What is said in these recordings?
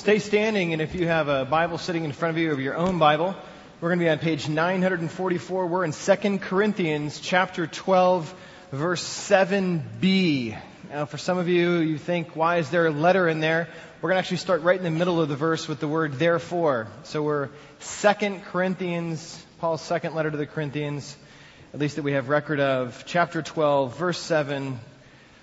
Stay standing, and if you have a Bible sitting in front of you, of your own Bible, we're going to be on page 944. We're in 2 Corinthians chapter 12, verse 7b. Now, for some of you, you think, why is there a letter in there? We're going to actually start right in the middle of the verse with the word therefore. So we're 2 Corinthians, Paul's second letter to the Corinthians, at least that we have record of, chapter 12, verse 7,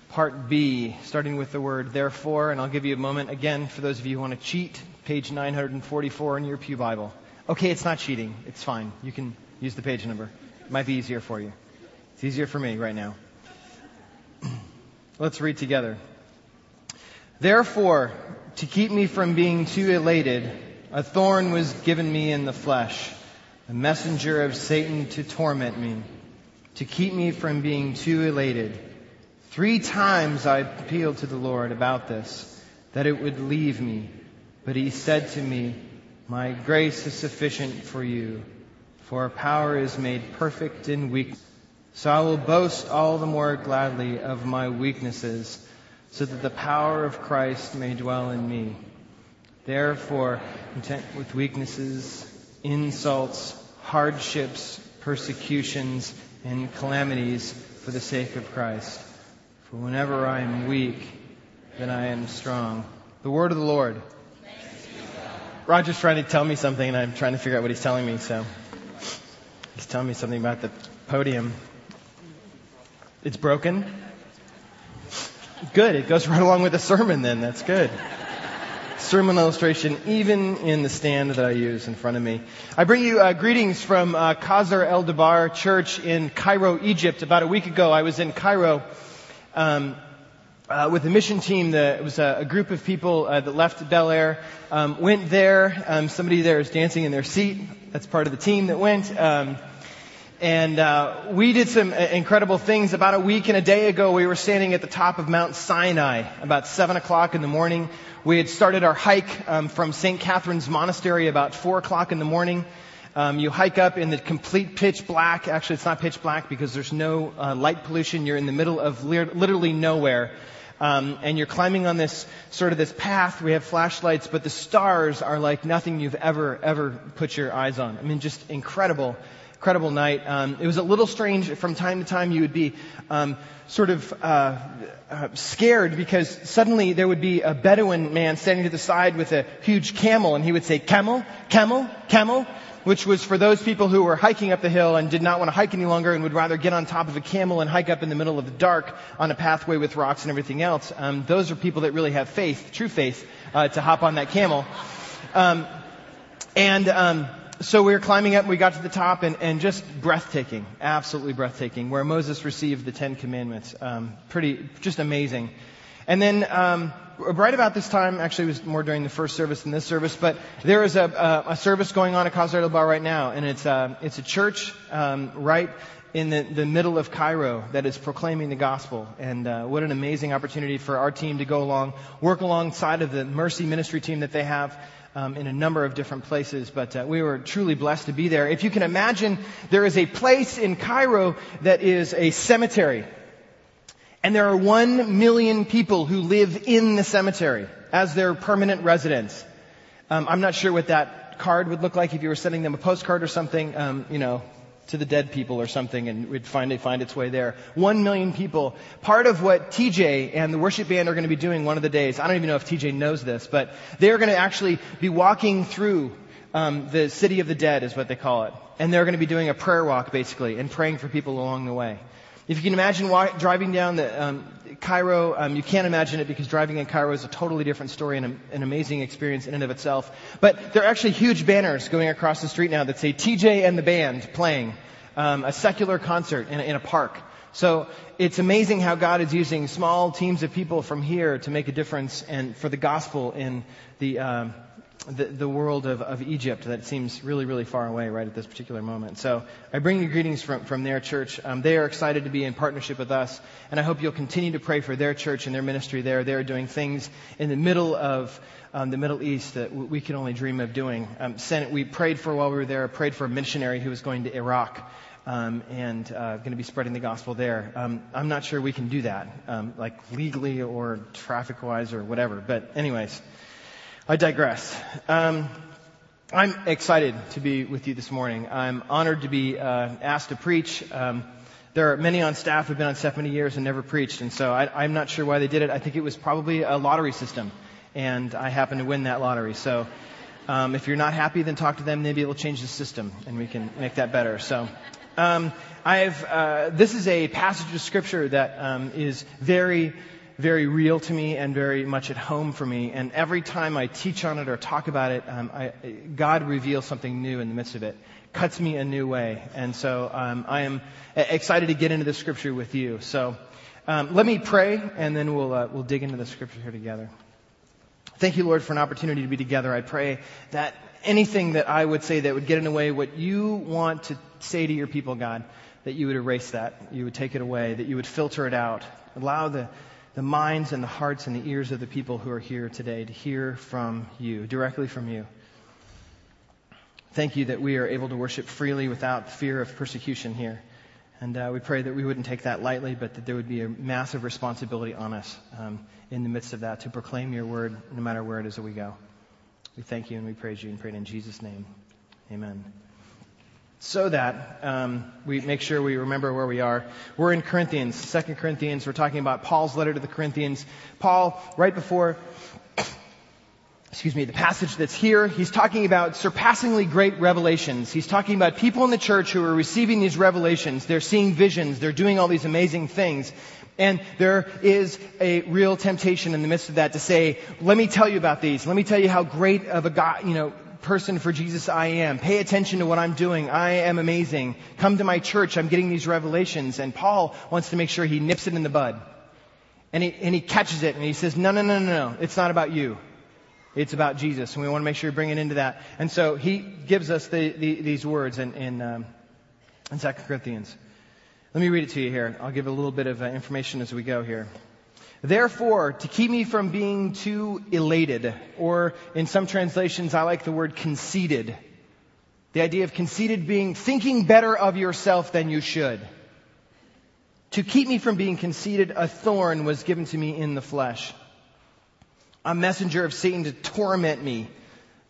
part B, starting with the word therefore, and I'll give you a moment again for those of you who want to cheat, page 944 in your Pew Bible. Okay, it's not cheating. It's fine. You can use the page number. It might be easier for you. It's easier for me right now. Let's read together. Therefore, to keep me from being too elated, a thorn was given me in the flesh, a messenger of Satan to torment me, to keep me from being too elated. Three times I appealed to the Lord about this, that it would leave me. But he said to me, My grace is sufficient for you, for power is made perfect in weakness. So I will boast all the more gladly of my weaknesses, so that the power of Christ may dwell in me. Therefore, content with weaknesses, insults, hardships, persecutions, and calamities for the sake of Christ. For whenever I am weak, then I am strong. The word of the Lord. Roger's trying to tell me something, and I'm trying to figure out what he's telling me, so he's telling me something about the podium. It's broken? Good. It goes right along with the sermon then. That's good. Sermon illustration, even in the stand that I use in front of me. I bring you uh, greetings from uh, El Dabar Church in Cairo, Egypt. About a week ago, I was in Cairo um, uh, with a mission team. That, it was a, a group of people uh, that left Bel Air, um, went there. Um, somebody there is dancing in their seat. That's part of the team that went. Um, and uh, we did some uh, incredible things. About a week and a day ago, we were standing at the top of Mount Sinai about seven o'clock in the morning. We had started our hike um, from St. Catherine's Monastery about four o'clock in the morning. Um, you hike up in the complete pitch black. Actually, it's not pitch black because there's no uh, light pollution. You're in the middle of literally nowhere. Um, and you're climbing on this sort of this path. We have flashlights, but the stars are like nothing you've ever, ever put your eyes on. I mean, just incredible, incredible night. Um, it was a little strange from time to time. You would be um, sort of uh, uh, scared because suddenly there would be a Bedouin man standing to the side with a huge camel, and he would say, "Camel, camel, camel." Which was for those people who were hiking up the hill and did not want to hike any longer and would rather get on top of a camel and hike up in the middle of the dark on a pathway with rocks and everything else. Um, those are people that really have faith, true faith, uh, to hop on that camel. Um, and um, so we were climbing up, and we got to the top, and, and just breathtaking, absolutely breathtaking, where Moses received the Ten Commandments. Um, pretty, just amazing. And then um, right about this time, actually it was more during the first service than this service, but there is a, a, a service going on at Kasr El Dobara right now, and it's a, uh, it's a church um, right in the, the middle of Cairo that is proclaiming the gospel. And uh, what an amazing opportunity for our team to go along, work alongside of the Mercy Ministry team that they have. Um, in a number of different places, but uh, we were truly blessed to be there. If you can imagine, there is a place in Cairo that is a cemetery. And there are one million people who live in the cemetery as their permanent residents. Um, I'm not sure what that card would look like if you were sending them a postcard or something, um, you know, to the dead people or something, and it would finally find its way there. One million people. Part of what TJ and the worship band are going to be doing one of the days. I don't even know if TJ knows this, but they're going to actually be walking through um, the city of the dead, is what they call it, and they're going to be doing a prayer walk basically and praying for people along the way. If you can imagine driving down the um, Cairo, um, you can't imagine it because driving in Cairo is a totally different story and a, an amazing experience in and of itself. But there are actually huge banners going across the street now that say TJ and the band playing um, a secular concert in in a park. So it's amazing how God is using small teams of people from here to make a difference and for the gospel in the um, the, the world of, of Egypt that seems really, really far away right at this particular moment. So I bring you greetings from, from their church. Um, they are excited to be in partnership with us, and I hope you'll continue to pray for their church and their ministry there. They're doing things in the middle of um, the Middle East that we can only dream of doing. Um, we prayed for while we were there, prayed for a missionary who was going to Iraq. Um, and uh, going to be spreading the gospel there. Um, I'm not sure we can do that, um, like legally or traffic-wise or whatever. But anyways, I digress. Um, I'm excited to be with you this morning. I'm honored to be uh, asked to preach. Um, there are many on staff who've been on staff many years and never preached, and so I, am not sure why they did it. I think it was probably a lottery system, and I happened to win that lottery. So um, if you're not happy, then talk to them. Maybe it'll change the system, and we can make that better. So. Um, I've, uh, this is a passage of scripture that um, is very very real to me and very much at home for me. And every time I teach on it or talk about it, um, I, God reveals something new in the midst of it, cuts me a new way. And so um, I am excited to get into the scripture with you. So um, let me pray, and then we'll uh, we'll dig into the scripture here together. Thank you, Lord, for an opportunity to be together. I pray that anything that I would say that would get in the way what you want to say to your people, God, that you would erase that, you would take it away, that you would filter it out, allow the the minds and the hearts and the ears of the people who are here today to hear from you, directly from you. Thank you that we are able to worship freely without fear of persecution here. And uh, we pray that we wouldn't take that lightly, but that there would be a massive responsibility on us um, in the midst of that to proclaim your word no matter where it is that we go. We thank you and we praise you and pray in Jesus' name. Amen so that um, we make sure we remember where we are. We're in Corinthians, Second Corinthians. We're talking about Paul's letter to the Corinthians. Paul, right before, excuse me, the passage that's here, he's talking about surpassingly great revelations. He's talking about people in the church who are receiving these revelations. They're seeing visions. They're doing all these amazing things. And there is a real temptation in the midst of that to say, let me tell you about these. Let me tell you how great of a God, you know, person for Jesus I am. Pay attention to what I'm doing. I am amazing. Come to my church. I'm getting these revelations. And Paul wants to make sure he nips it in the bud. And he, and he catches it and he says, no, no, no, no, no. It's not about you. It's about Jesus. And we want to make sure we bring it into that. And so he gives us the, the, these words in, in, um, in 2 Corinthians. Let me read it to you here. I'll give a little bit of uh, information as we go here. Therefore, to keep me from being too elated, or in some translations, I like the word conceited. The idea of conceited being thinking better of yourself than you should. To keep me from being conceited, a thorn was given to me in the flesh. A messenger of Satan to torment me.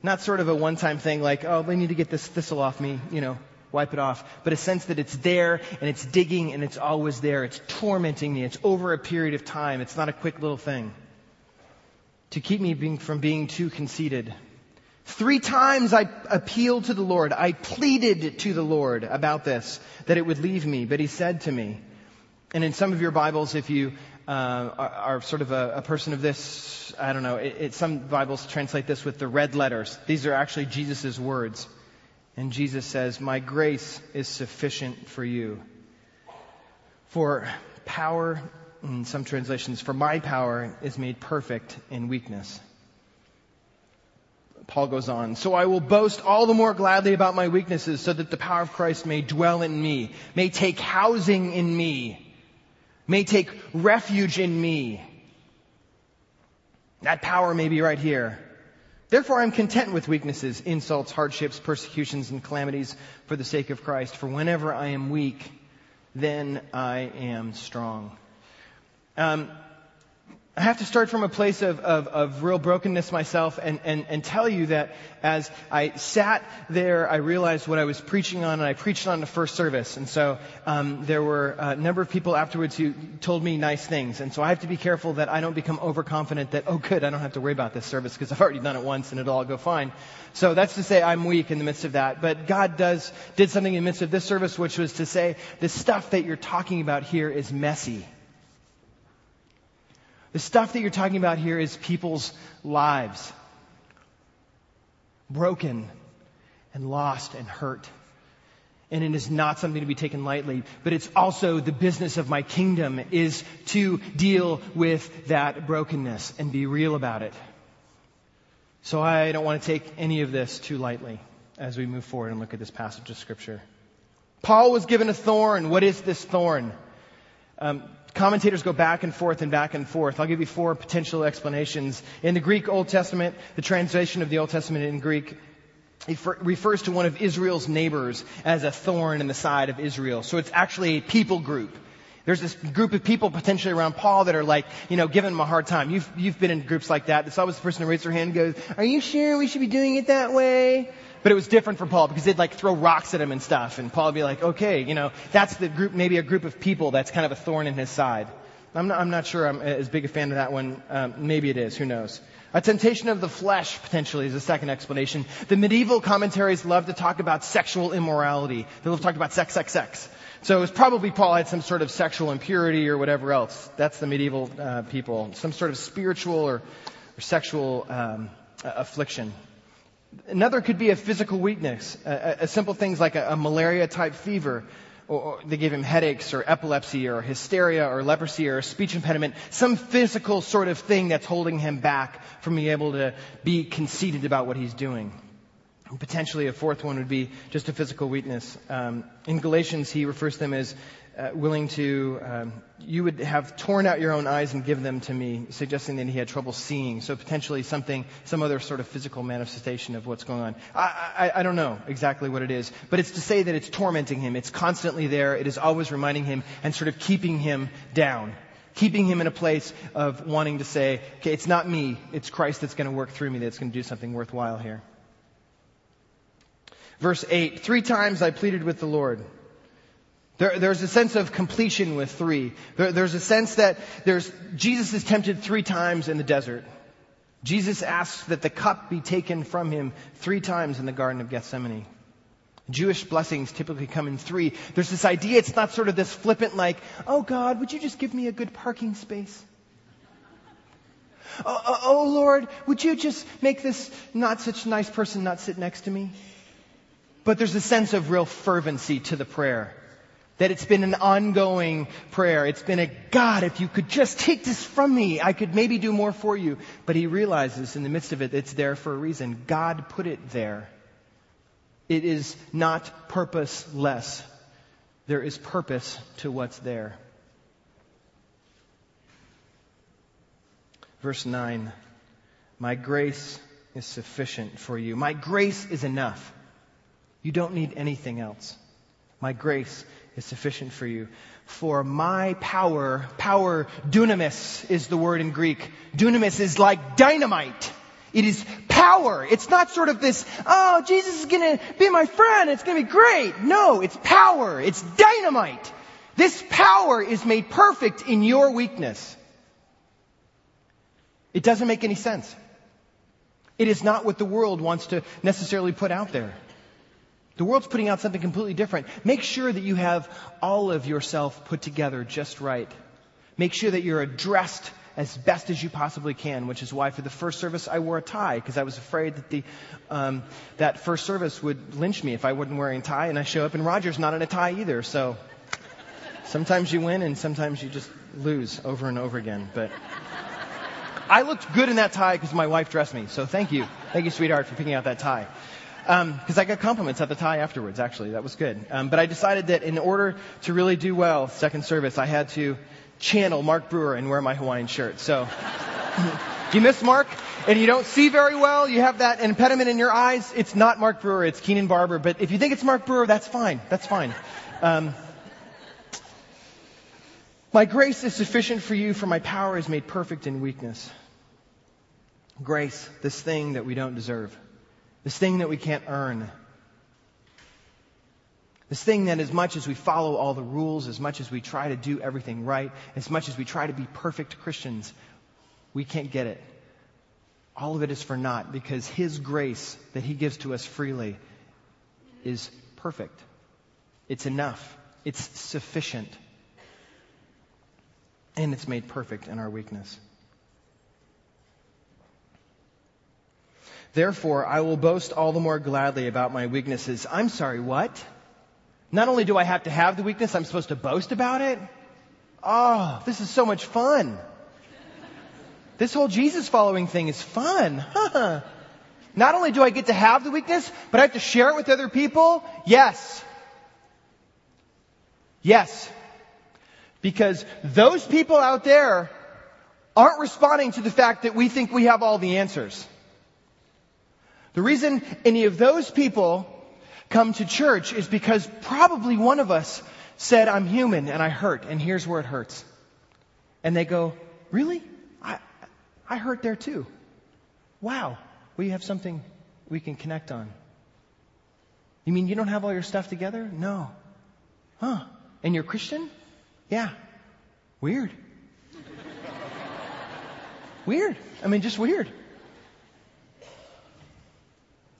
Not sort of a one-time thing like, oh, they need to get this thistle off me, you know wipe it off, but a sense that it's there and it's digging and it's always there. It's tormenting me. It's over a period of time. It's not a quick little thing. To keep me being, from being too conceited. Three times I appealed to the Lord. I pleaded to the Lord about this, that it would leave me, but He said to me, and in some of your Bibles, if you uh, are, are, sort of a, a, person of this, I don't know, it, it, some Bibles translate this with the red letters. These are actually Jesus' words. And Jesus says, My grace is sufficient for you. For power, in some translations, for my power is made perfect in weakness. Paul goes on, so I will boast all the more gladly about my weaknesses so that the power of Christ may dwell in me, may take housing in me, may take refuge in me. That power may be right here. Therefore, I'm content with weaknesses, insults, hardships, persecutions, and calamities for the sake of Christ. For whenever I am weak, then I am strong. Um, I have to start from a place of, of, of real brokenness myself and, and, and tell you that as I sat there, I realized what I was preaching on, and I preached on the first service. And so um, there were a number of people afterwards who told me nice things. And so I have to be careful that I don't become overconfident that, oh, good, I don't have to worry about this service because I've already done it once and it'll all go fine. So that's to say I'm weak in the midst of that. But God does, did something in the midst of this service, which was to say the stuff that you're talking about here is messy. The stuff that you're talking about here is people's lives. Broken and lost and hurt. And it is not something to be taken lightly, but it's also the business of my kingdom is to deal with that brokenness and be real about it. So I don't want to take any of this too lightly as we move forward and look at this passage of scripture. Paul was given a thorn. What is this thorn? Um, commentators go back and forth and back and forth. I'll give you four potential explanations. In the Greek Old Testament, the translation of the Old Testament in Greek refers to one of Israel's neighbors as a thorn in the side of Israel. So it's actually a people group There's this group of people potentially around Paul that are like, you know, giving him a hard time. You've, you've been in groups like that. It's always the person who raises their hand and goes, are you sure we should be doing it that way? But it was different for Paul because they'd like throw rocks at him and stuff. And Paul would be like, okay, you know, that's the group, maybe a group of people that's kind of a thorn in his side. I'm not, I'm not sure I'm as big a fan of that one. Um, maybe it is. Who knows? A temptation of the flesh, potentially, is a second explanation. The medieval commentaries love to talk about sexual immorality. They love to talk about sex, sex, sex. So it was probably Paul had some sort of sexual impurity or whatever else. That's the medieval uh, people. Some sort of spiritual or, or sexual um, affliction. Another could be a physical weakness. A, a simple things like a, a malaria type fever. Or, they gave him headaches or epilepsy or hysteria or leprosy or a speech impediment. Some physical sort of thing that's holding him back from being able to be conceited about what he's doing. Potentially a fourth one would be just a physical weakness. Um, in Galatians, he refers to them as uh, willing to, um, you would have torn out your own eyes and give them to me, suggesting that he had trouble seeing. So potentially something, some other sort of physical manifestation of what's going on. I, I, I don't know exactly what it is, but it's to say that it's tormenting him. It's constantly there. It is always reminding him and sort of keeping him down. Keeping him in a place of wanting to say, okay, it's not me, it's Christ that's going to work through me that's going to do something worthwhile here. Verse 8, three times I pleaded with the Lord. There, there's a sense of completion with three. There, there's a sense that there's, Jesus is tempted three times in the desert. Jesus asks that the cup be taken from him three times in the Garden of Gethsemane. Jewish blessings typically come in three. There's this idea, it's not sort of this flippant like, oh God, would you just give me a good parking space? Oh, oh, oh Lord, would you just make this not such nice person not sit next to me? But there's a sense of real fervency to the prayer. That it's been an ongoing prayer. It's been a, God, if you could just take this from me, I could maybe do more for you. But he realizes in the midst of it, it's there for a reason. God put it there. It is not purposeless. There is purpose to what's there. Verse 9. My grace is sufficient for you. My grace is enough. You don't need anything else. My grace is sufficient for you. For my power, power, dunamis is the word in Greek. Dunamis is like dynamite. It is power. It's not sort of this, oh, Jesus is gonna be my friend. It's gonna be great. No, it's power. It's dynamite. This power is made perfect in your weakness. It doesn't make any sense. It is not what the world wants to necessarily put out there. The world's putting out something completely different. Make sure that you have all of yourself put together just right. Make sure that you're addressed as best as you possibly can, which is why for the first service I wore a tie because I was afraid that the um, that first service would lynch me if I wasn't wearing a tie, and I show up and Roger's not in a tie either. So sometimes you win and sometimes you just lose over and over again. But I looked good in that tie because my wife dressed me. So thank you, thank you, sweetheart, for picking out that tie because um, I got compliments at the tie afterwards. Actually, that was good. Um, but I decided that in order to really do well second service, I had to channel Mark Brewer and wear my Hawaiian shirt. So. you miss Mark and you don't see very well, you have that impediment in your eyes, it's not Mark Brewer, it's Keenan Barber. But if you think it's Mark Brewer, that's fine. That's fine. Um, my grace is sufficient for you, for my power is made perfect in weakness. Grace, this thing that we don't deserve. This thing that we can't earn. This thing that as much as we follow all the rules, as much as we try to do everything right, as much as we try to be perfect Christians, we can't get it. All of it is for naught because His grace that He gives to us freely is perfect. It's enough. It's sufficient. And it's made perfect in our weakness. Therefore, I will boast all the more gladly about my weaknesses. I'm sorry, what? Not only do I have to have the weakness, I'm supposed to boast about it? Oh, this is so much fun. This whole Jesus following thing is fun. Huh. Not only do I get to have the weakness, but I have to share it with other people? Yes. Yes. Because those people out there aren't responding to the fact that we think we have all the answers. The reason any of those people come to church is because probably one of us said, I'm human and I hurt, and here's where it hurts. And they go, Really? I, I hurt there too. Wow, we have something we can connect on. You mean you don't have all your stuff together? No. Huh. And you're Christian? Yeah. Weird. weird. I mean, just weird.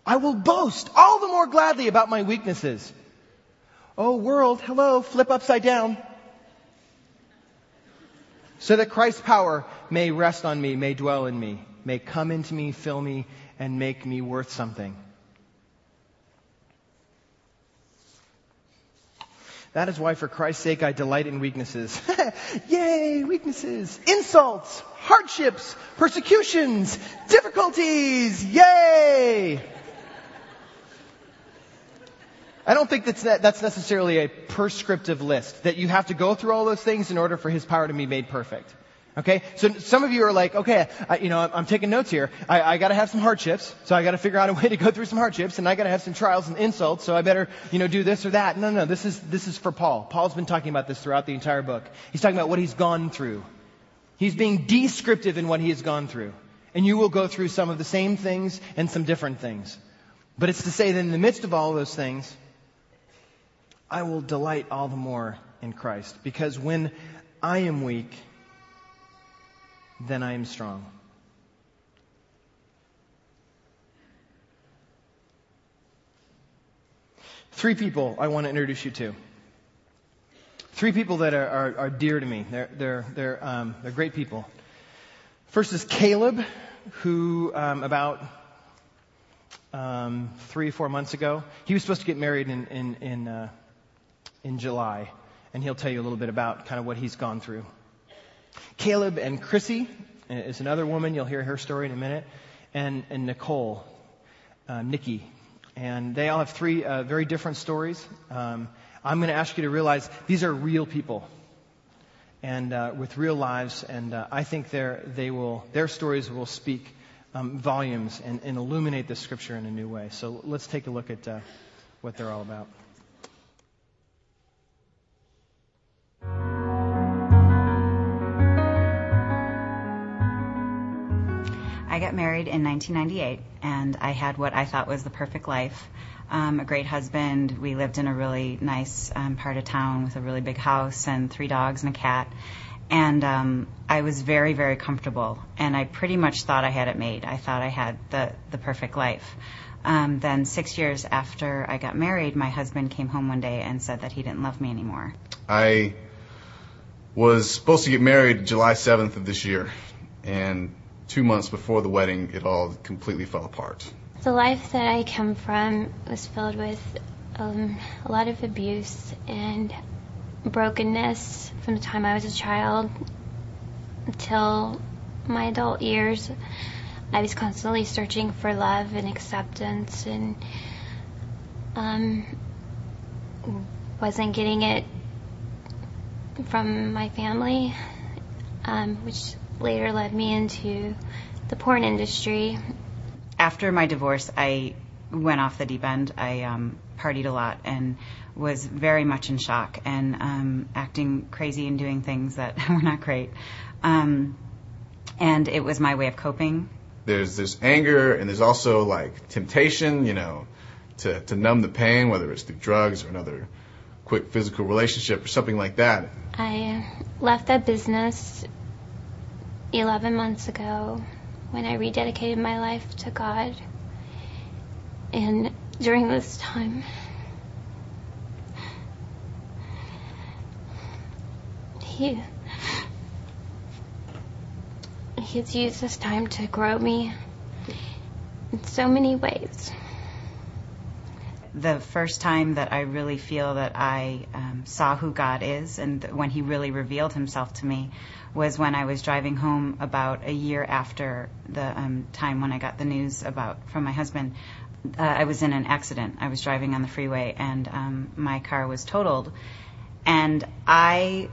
I will boast all the more gladly about my weaknesses. Oh world, hello, flip upside down. So that Christ's power may rest on me, may dwell in me, may come into me, fill me, and make me worth something. That is why, for Christ's sake, I delight in weaknesses. Yay, weaknesses, insults, hardships, persecutions, difficulties. Yay! I don't think that's, that's necessarily a prescriptive list, that you have to go through all those things in order for His power to be made perfect. Okay? So some of you are like, okay, I, you know, I'm, I'm taking notes here. I, I gotta have some hardships, so I gotta figure out a way to go through some hardships, and I gotta have some trials and insults, so I better, you know, do this or that. No, no, this is, this is for Paul. Paul's been talking about this throughout the entire book. He's talking about what he's gone through. He's being descriptive in what he has gone through. And you will go through some of the same things and some different things. But it's to say that in the midst of all those things, I will delight all the more in Christ. Because when I am weak, then I am strong. Three people I want to introduce you to. Three people that are, are, are dear to me. They're, they're, they're, um, they're great people. First is Caleb, who um, about um, three, four months ago, he was supposed to get married in, in, in, uh, in July. And he'll tell you a little bit about kind of what he's gone through. Caleb and Chrissy is another woman. You'll hear her story in a minute. And, and Nicole, uh, Nikki. And they all have three uh, very different stories. Um, I'm going to ask you to realize these are real people and uh, with real lives. And uh, I think they will, their stories will speak um, volumes and, and, illuminate the scripture in a new way. So let's take a look at uh, what they're all about. I got married in 1998, and I had what I thought was the perfect life. Um, a great husband. We lived in a really nice um, part of town with a really big house and three dogs and a cat. And um, I was very, very comfortable, and I pretty much thought I had it made. I thought I had the the perfect life. Um, then six years after I got married, my husband came home one day and said that he didn't love me anymore. I was supposed to get married July 7th of this year, and two months before the wedding, it all completely fell apart. The life that I come from was filled with um, a lot of abuse and brokenness from the time I was a child until my adult years. I was constantly searching for love and acceptance and um, wasn't getting it from my family, um, which later led me into the porn industry. After my divorce, I went off the deep end. I um, partied a lot and was very much in shock and um, acting crazy and doing things that were not great. Um, and it was my way of coping. There's this anger and there's also like temptation, you know, to, to numb the pain, whether it's through drugs or another quick physical relationship or something like that. I left that business 11 months ago when I rededicated my life to God. And during this time, He, he has used this time to grow me in so many ways. The first time that I really feel that I um, saw who God is and when He really revealed Himself to me was when I was driving home about a year after the um, time when I got the news about from my husband. Uh, I was in an accident. I was driving on the freeway and um, my car was totaled, and I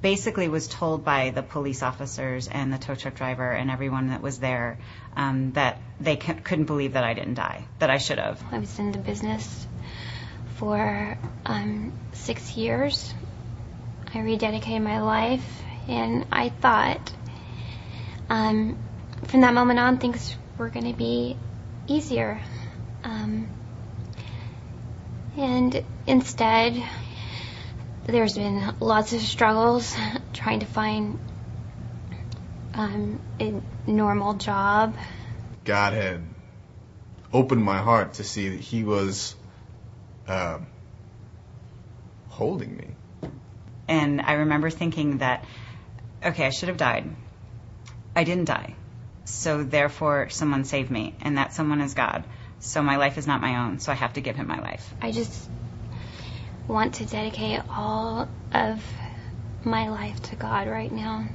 basically was told by the police officers and the tow truck driver and everyone that was there um, that they c- couldn't believe that I didn't die, that I should have. I was in the business for um, six years. I rededicated my life, and I thought um, from that moment on things were going to be easier. Um, and instead, there's been lots of struggles trying to find um, a normal job. God had opened my heart to see that He was uh, holding me. And I remember thinking that, okay, I should have died. I didn't die. So therefore, someone saved me, and that someone is God. So my life is not my own, so I have to give him my life. I just want to dedicate all of my life to God right now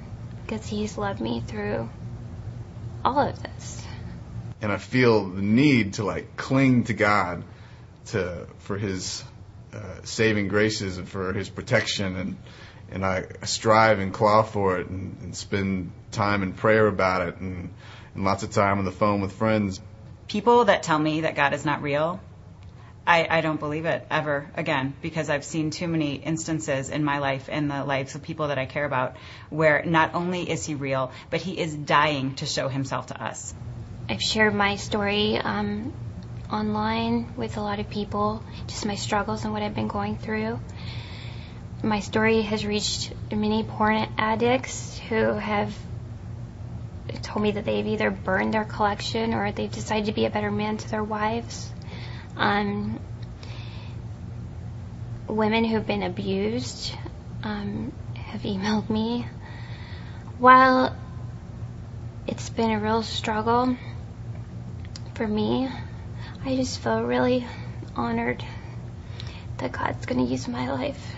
because He's loved me through all of this. And I feel the need to like cling to God to for His uh, saving graces and for His protection and and I strive and claw for it and, and spend time in prayer about it and, and lots of time on the phone with friends. People that tell me that God is not real, I, I don't believe it ever again because I've seen too many instances in my life and the lives of people that I care about where not only is he real, but he is dying to show himself to us. I've shared my story um, online with a lot of people, just my struggles and what I've been going through. My story has reached many porn addicts who have told me that they've either burned their collection or they've decided to be a better man to their wives. Um, women who've been abused um, have emailed me. While it's been a real struggle for me, I just feel really honored that God's going to use my life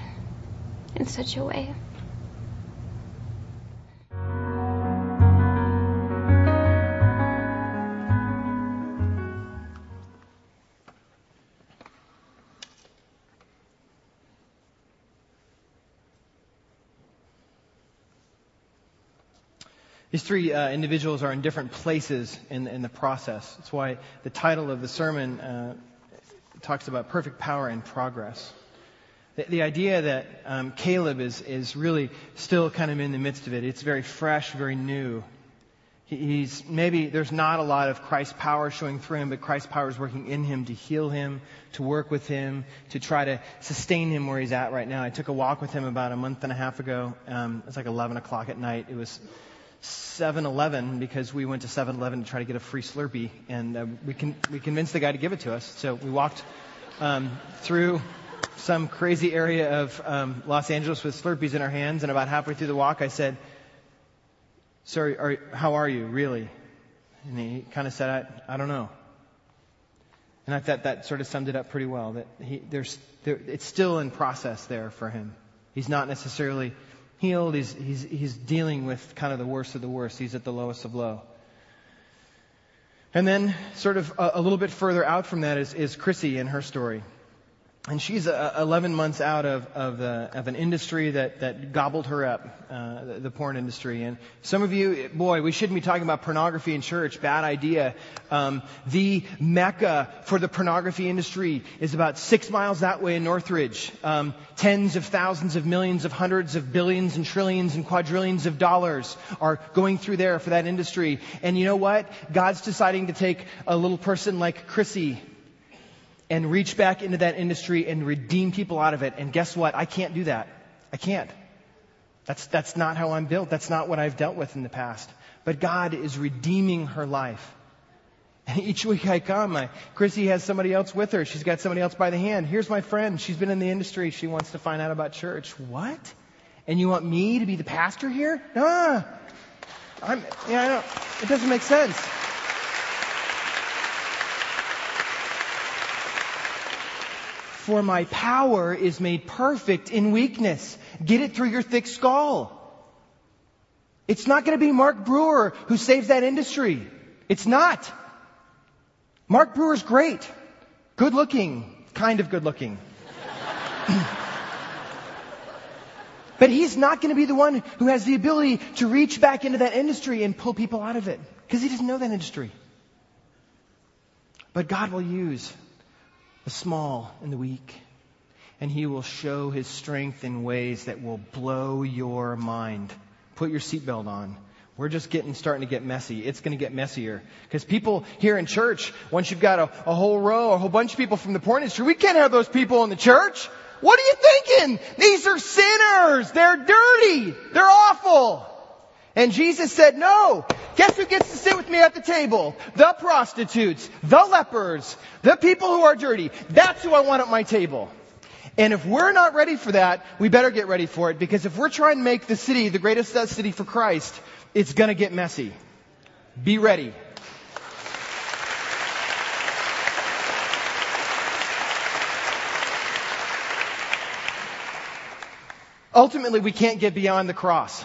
in such a way. These three uh, individuals are in different places in, in, the process. That's why the title of the sermon uh, talks about perfect power and progress. The, the idea that um, Caleb is, is really still kind of in the midst of it. It's very fresh, very new. He, he's maybe there's not a lot of Christ's power showing through him, but Christ's power is working in him to heal him, to work with him, to try to sustain him where he's at right now. I took a walk with him about a month and a half ago. Um, it was like 11 o'clock at night. It was 7-Eleven because we went to 7-Eleven to try to get a free Slurpee, and uh, we can we convinced the guy to give it to us. So we walked um, through some crazy area of um, Los Angeles with Slurpees in our hands, and about halfway through the walk, I said, "Sorry, are, how are you, really?" And he kind of said, I, "I don't know." And I thought that sort of summed it up pretty well. That he, there's, there, it's still in process there for him. He's not necessarily healed. He's, he's, he's dealing with kind of the worst of the worst. He's at the lowest of low. And then, sort of a, a little bit further out from that is, is Chrissy and her story and she's uh, 11 months out of, of, the, of, an industry that, that gobbled her up, uh, the, the, porn industry. And some of you, boy, we shouldn't be talking about pornography in church. Bad idea. Um, the mecca for the pornography industry is about six miles that way in Northridge. Um, tens of thousands of millions of hundreds of billions and trillions and quadrillions of dollars are going through there for that industry. And you know what? God's deciding to take a little person like Chrissy and reach back into that industry and redeem people out of it. And guess what? I can't do that. I can't. That's, that's not how I'm built. That's not what I've dealt with in the past. But God is redeeming her life. And each week I come, I, Chrissy has somebody else with her. She's got somebody else by the hand. Here's my friend. She's been in the industry. She wants to find out about church. What? And you want me to be the pastor here? Ah, I'm, yeah, I don't, it doesn't make sense. For my power is made perfect in weakness. Get it through your thick skull. It's not going to be Mark Brewer who saves that industry. It's not. Mark Brewer's great. Good looking. Kind of good looking. but he's not going to be the one who has the ability to reach back into that industry and pull people out of it. Because he doesn't know that industry. But God will use the small and the weak. and he will show his strength in ways that will blow your mind. Put your seatbelt on. We're just getting starting to get messy. It's going to get messier. Because people here in church, once you've got a, a whole row, a whole bunch of people from the porn industry, we can't have those people in the church. What are you thinking? These are sinners. They're dirty. They're awful. And Jesus said, no. Guess who gets to sit with me at the table? The prostitutes, the lepers, the people who are dirty. That's who I want at my table. And if we're not ready for that, we better get ready for it because if we're trying to make the city the greatest uh, city for Christ, it's gonna get messy. Be ready. Ultimately, we can't get beyond the cross.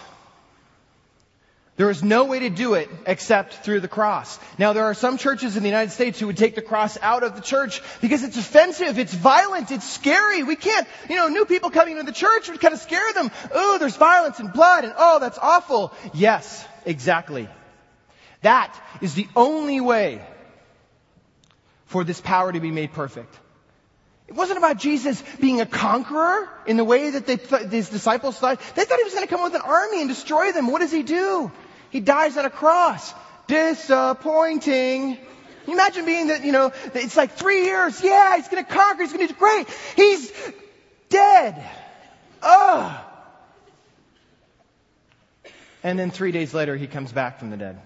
There is no way to do it except through the cross. Now there are some churches in the United States who would take the cross out of the church because it's offensive, it's violent, it's scary. We can't, you know, new people coming into the church would kind of scare them. Oh, there's violence and blood and oh, that's awful. Yes, exactly. That is the only way for this power to be made perfect. It wasn't about Jesus being a conqueror in the way that they th- his disciples thought. They thought he was going to come with an army and destroy them. What does he do? He dies on a cross. Disappointing. Can you imagine being that, you know, it's like three years. Yeah, he's going to conquer. He's going to do great. He's dead. Ugh. And then three days later, he comes back from the dead.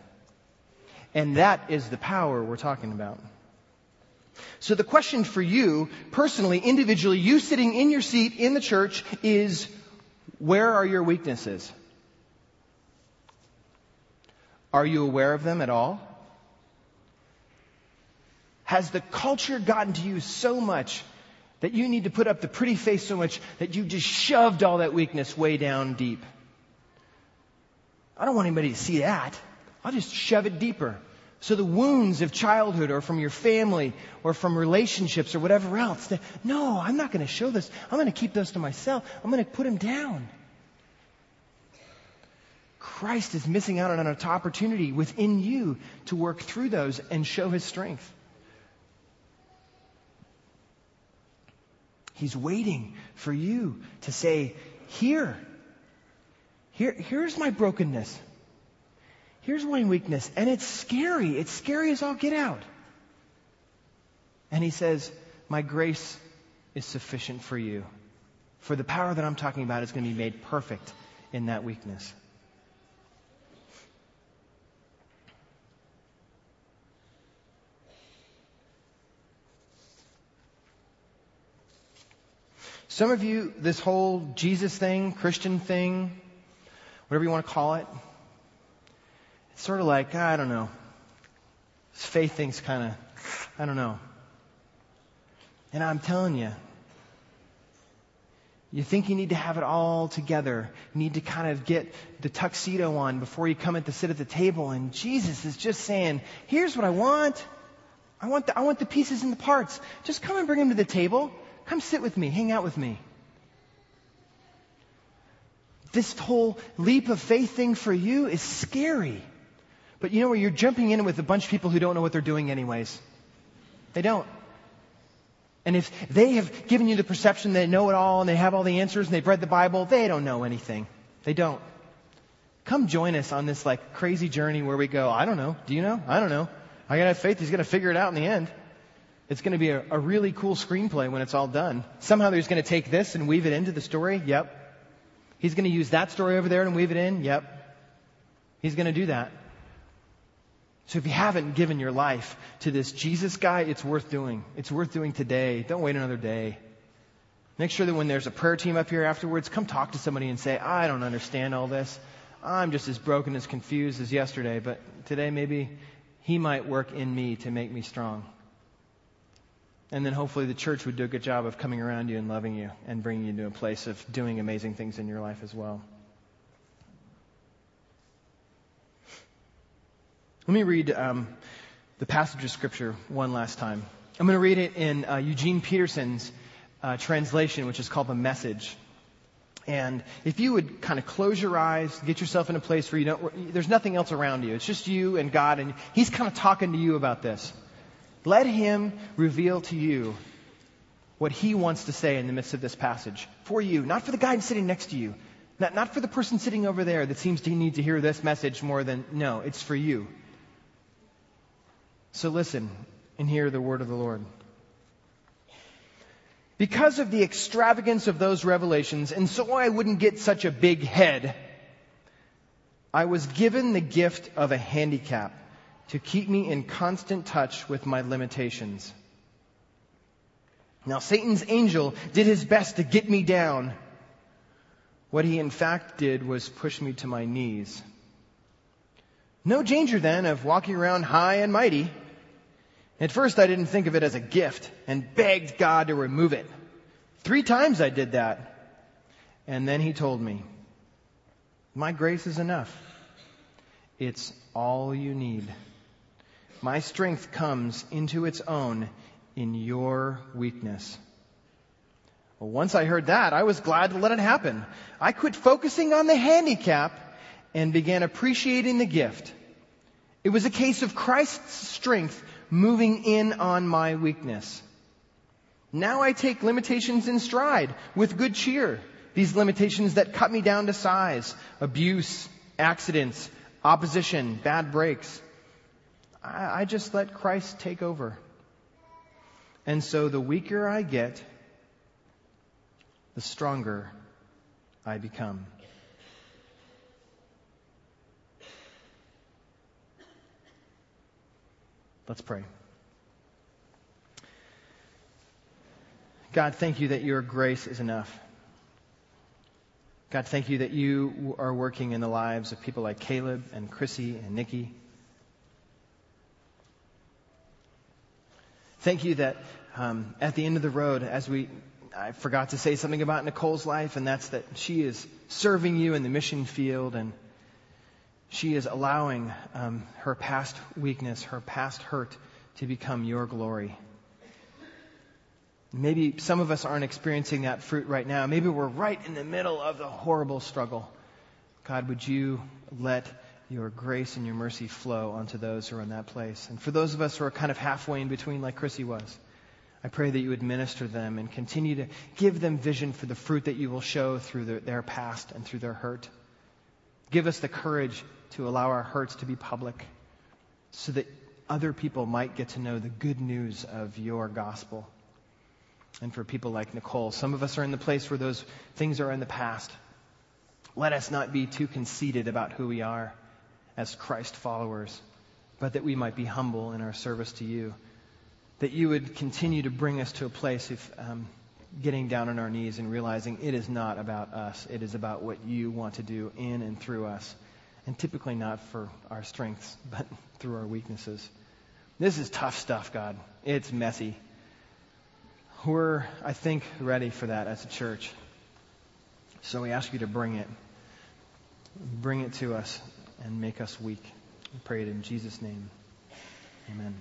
And that is the power we're talking about. So the question for you, personally, individually, you sitting in your seat in the church is, where are your weaknesses? Are you aware of them at all? Has the culture gotten to you so much that you need to put up the pretty face so much that you just shoved all that weakness way down deep? I don't want anybody to see that. I'll just shove it deeper. So the wounds of childhood or from your family or from relationships or whatever else, no, I'm not going to show this. I'm going to keep those to myself. I'm going to put them down. Christ is missing out on an opportunity within you to work through those and show his strength. He's waiting for you to say, here, here, here's my brokenness. Here's my weakness. And it's scary. It's scary as all get out. And he says, my grace is sufficient for you. For the power that I'm talking about is going to be made perfect in that weakness. Some of you, this whole Jesus thing, Christian thing, whatever you want to call it, it's sort of like, I don't know. This faith thing's kind of, I don't know. And I'm telling you, you think you need to have it all together. You need to kind of get the tuxedo on before you come in to sit at the table. And Jesus is just saying, here's what I want. I want the, I want the pieces and the parts. Just come and bring them to the table. Come sit with me, hang out with me. This whole leap of faith thing for you is scary. But you know where you're jumping in with a bunch of people who don't know what they're doing anyways. They don't. And if they have given you the perception they know it all and they have all the answers and they've read the Bible, they don't know anything. They don't. Come join us on this like crazy journey where we go, I don't know. Do you know? I don't know. I gotta have faith he's gonna figure it out in the end. It's going to be a, a really cool screenplay when it's all done. Somehow he's going to take this and weave it into the story. Yep. He's going to use that story over there and weave it in. Yep. He's going to do that. So if you haven't given your life to this Jesus guy, it's worth doing. It's worth doing today. Don't wait another day. Make sure that when there's a prayer team up here afterwards, come talk to somebody and say, I don't understand all this. I'm just as broken, as confused as yesterday, but today maybe he might work in me to make me strong. And then hopefully the church would do a good job of coming around you and loving you and bringing you to a place of doing amazing things in your life as well. Let me read um, the passage of Scripture one last time. I'm going to read it in uh, Eugene Peterson's uh, translation, which is called The Message. And if you would kind of close your eyes, get yourself in a place where you don't, there's nothing else around you. It's just you and God, and He's kind of talking to you about this. Let Him reveal to you what he wants to say in the midst of this passage. For you, not for the guy sitting next to you, not, not for the person sitting over there that seems to need to hear this message more than, no, it's for you. So listen and hear the word of the Lord. Because of the extravagance of those revelations, and so I wouldn't get such a big head, I was given the gift of a handicap to keep me in constant touch with my limitations. Now, Satan's angel did his best to get me down. What he in fact did was push me to my knees. No danger then of walking around high and mighty. At first I didn't think of it as a gift and begged God to remove it. Three times I did that. And then he told me, my grace is enough. It's all you need. My strength comes into its own in your weakness. Well, once I heard that, I was glad to let it happen. I quit focusing on the handicap and began appreciating the gift. It was a case of Christ's strength moving in on my weakness. Now I take limitations in stride with good cheer. These limitations that cut me down to size, abuse, accidents, opposition, bad breaks. I, I just let Christ take over. And so the weaker I get, the stronger I become. Let's pray. God, thank you that your grace is enough. God, thank you that you are working in the lives of people like Caleb and Chrissy and Nikki. Thank you that um, at the end of the road, as we, I forgot to say something about Nicole's life, and that's that she is serving you in the mission field, and she is allowing um, her past weakness, her past hurt, to become your glory. Maybe some of us aren't experiencing that fruit right now. Maybe we're right in the middle of the horrible struggle. God, would you let your grace and your mercy flow onto those who are in that place? And for those of us who are kind of halfway in between, like Chrissy was, I pray that you would minister them and continue to give them vision for the fruit that you will show through their, their past and through their hurt. Give us the courage to allow our hurts to be public so that other people might get to know the good news of your gospel and for people like Nicole. Some of us are in the place where those things are in the past. Let us not be too conceited about who we are as Christ followers, but that we might be humble in our service to you. That you would continue to bring us to a place of um, getting down on our knees and realizing it is not about us. It is about what you want to do in and through us. And typically not for our strengths, but through our weaknesses. This is tough stuff, God. It's messy we're, I think, ready for that as a church. So we ask you to bring it. Bring it to us and make us weak. We pray it in Jesus' name. Amen.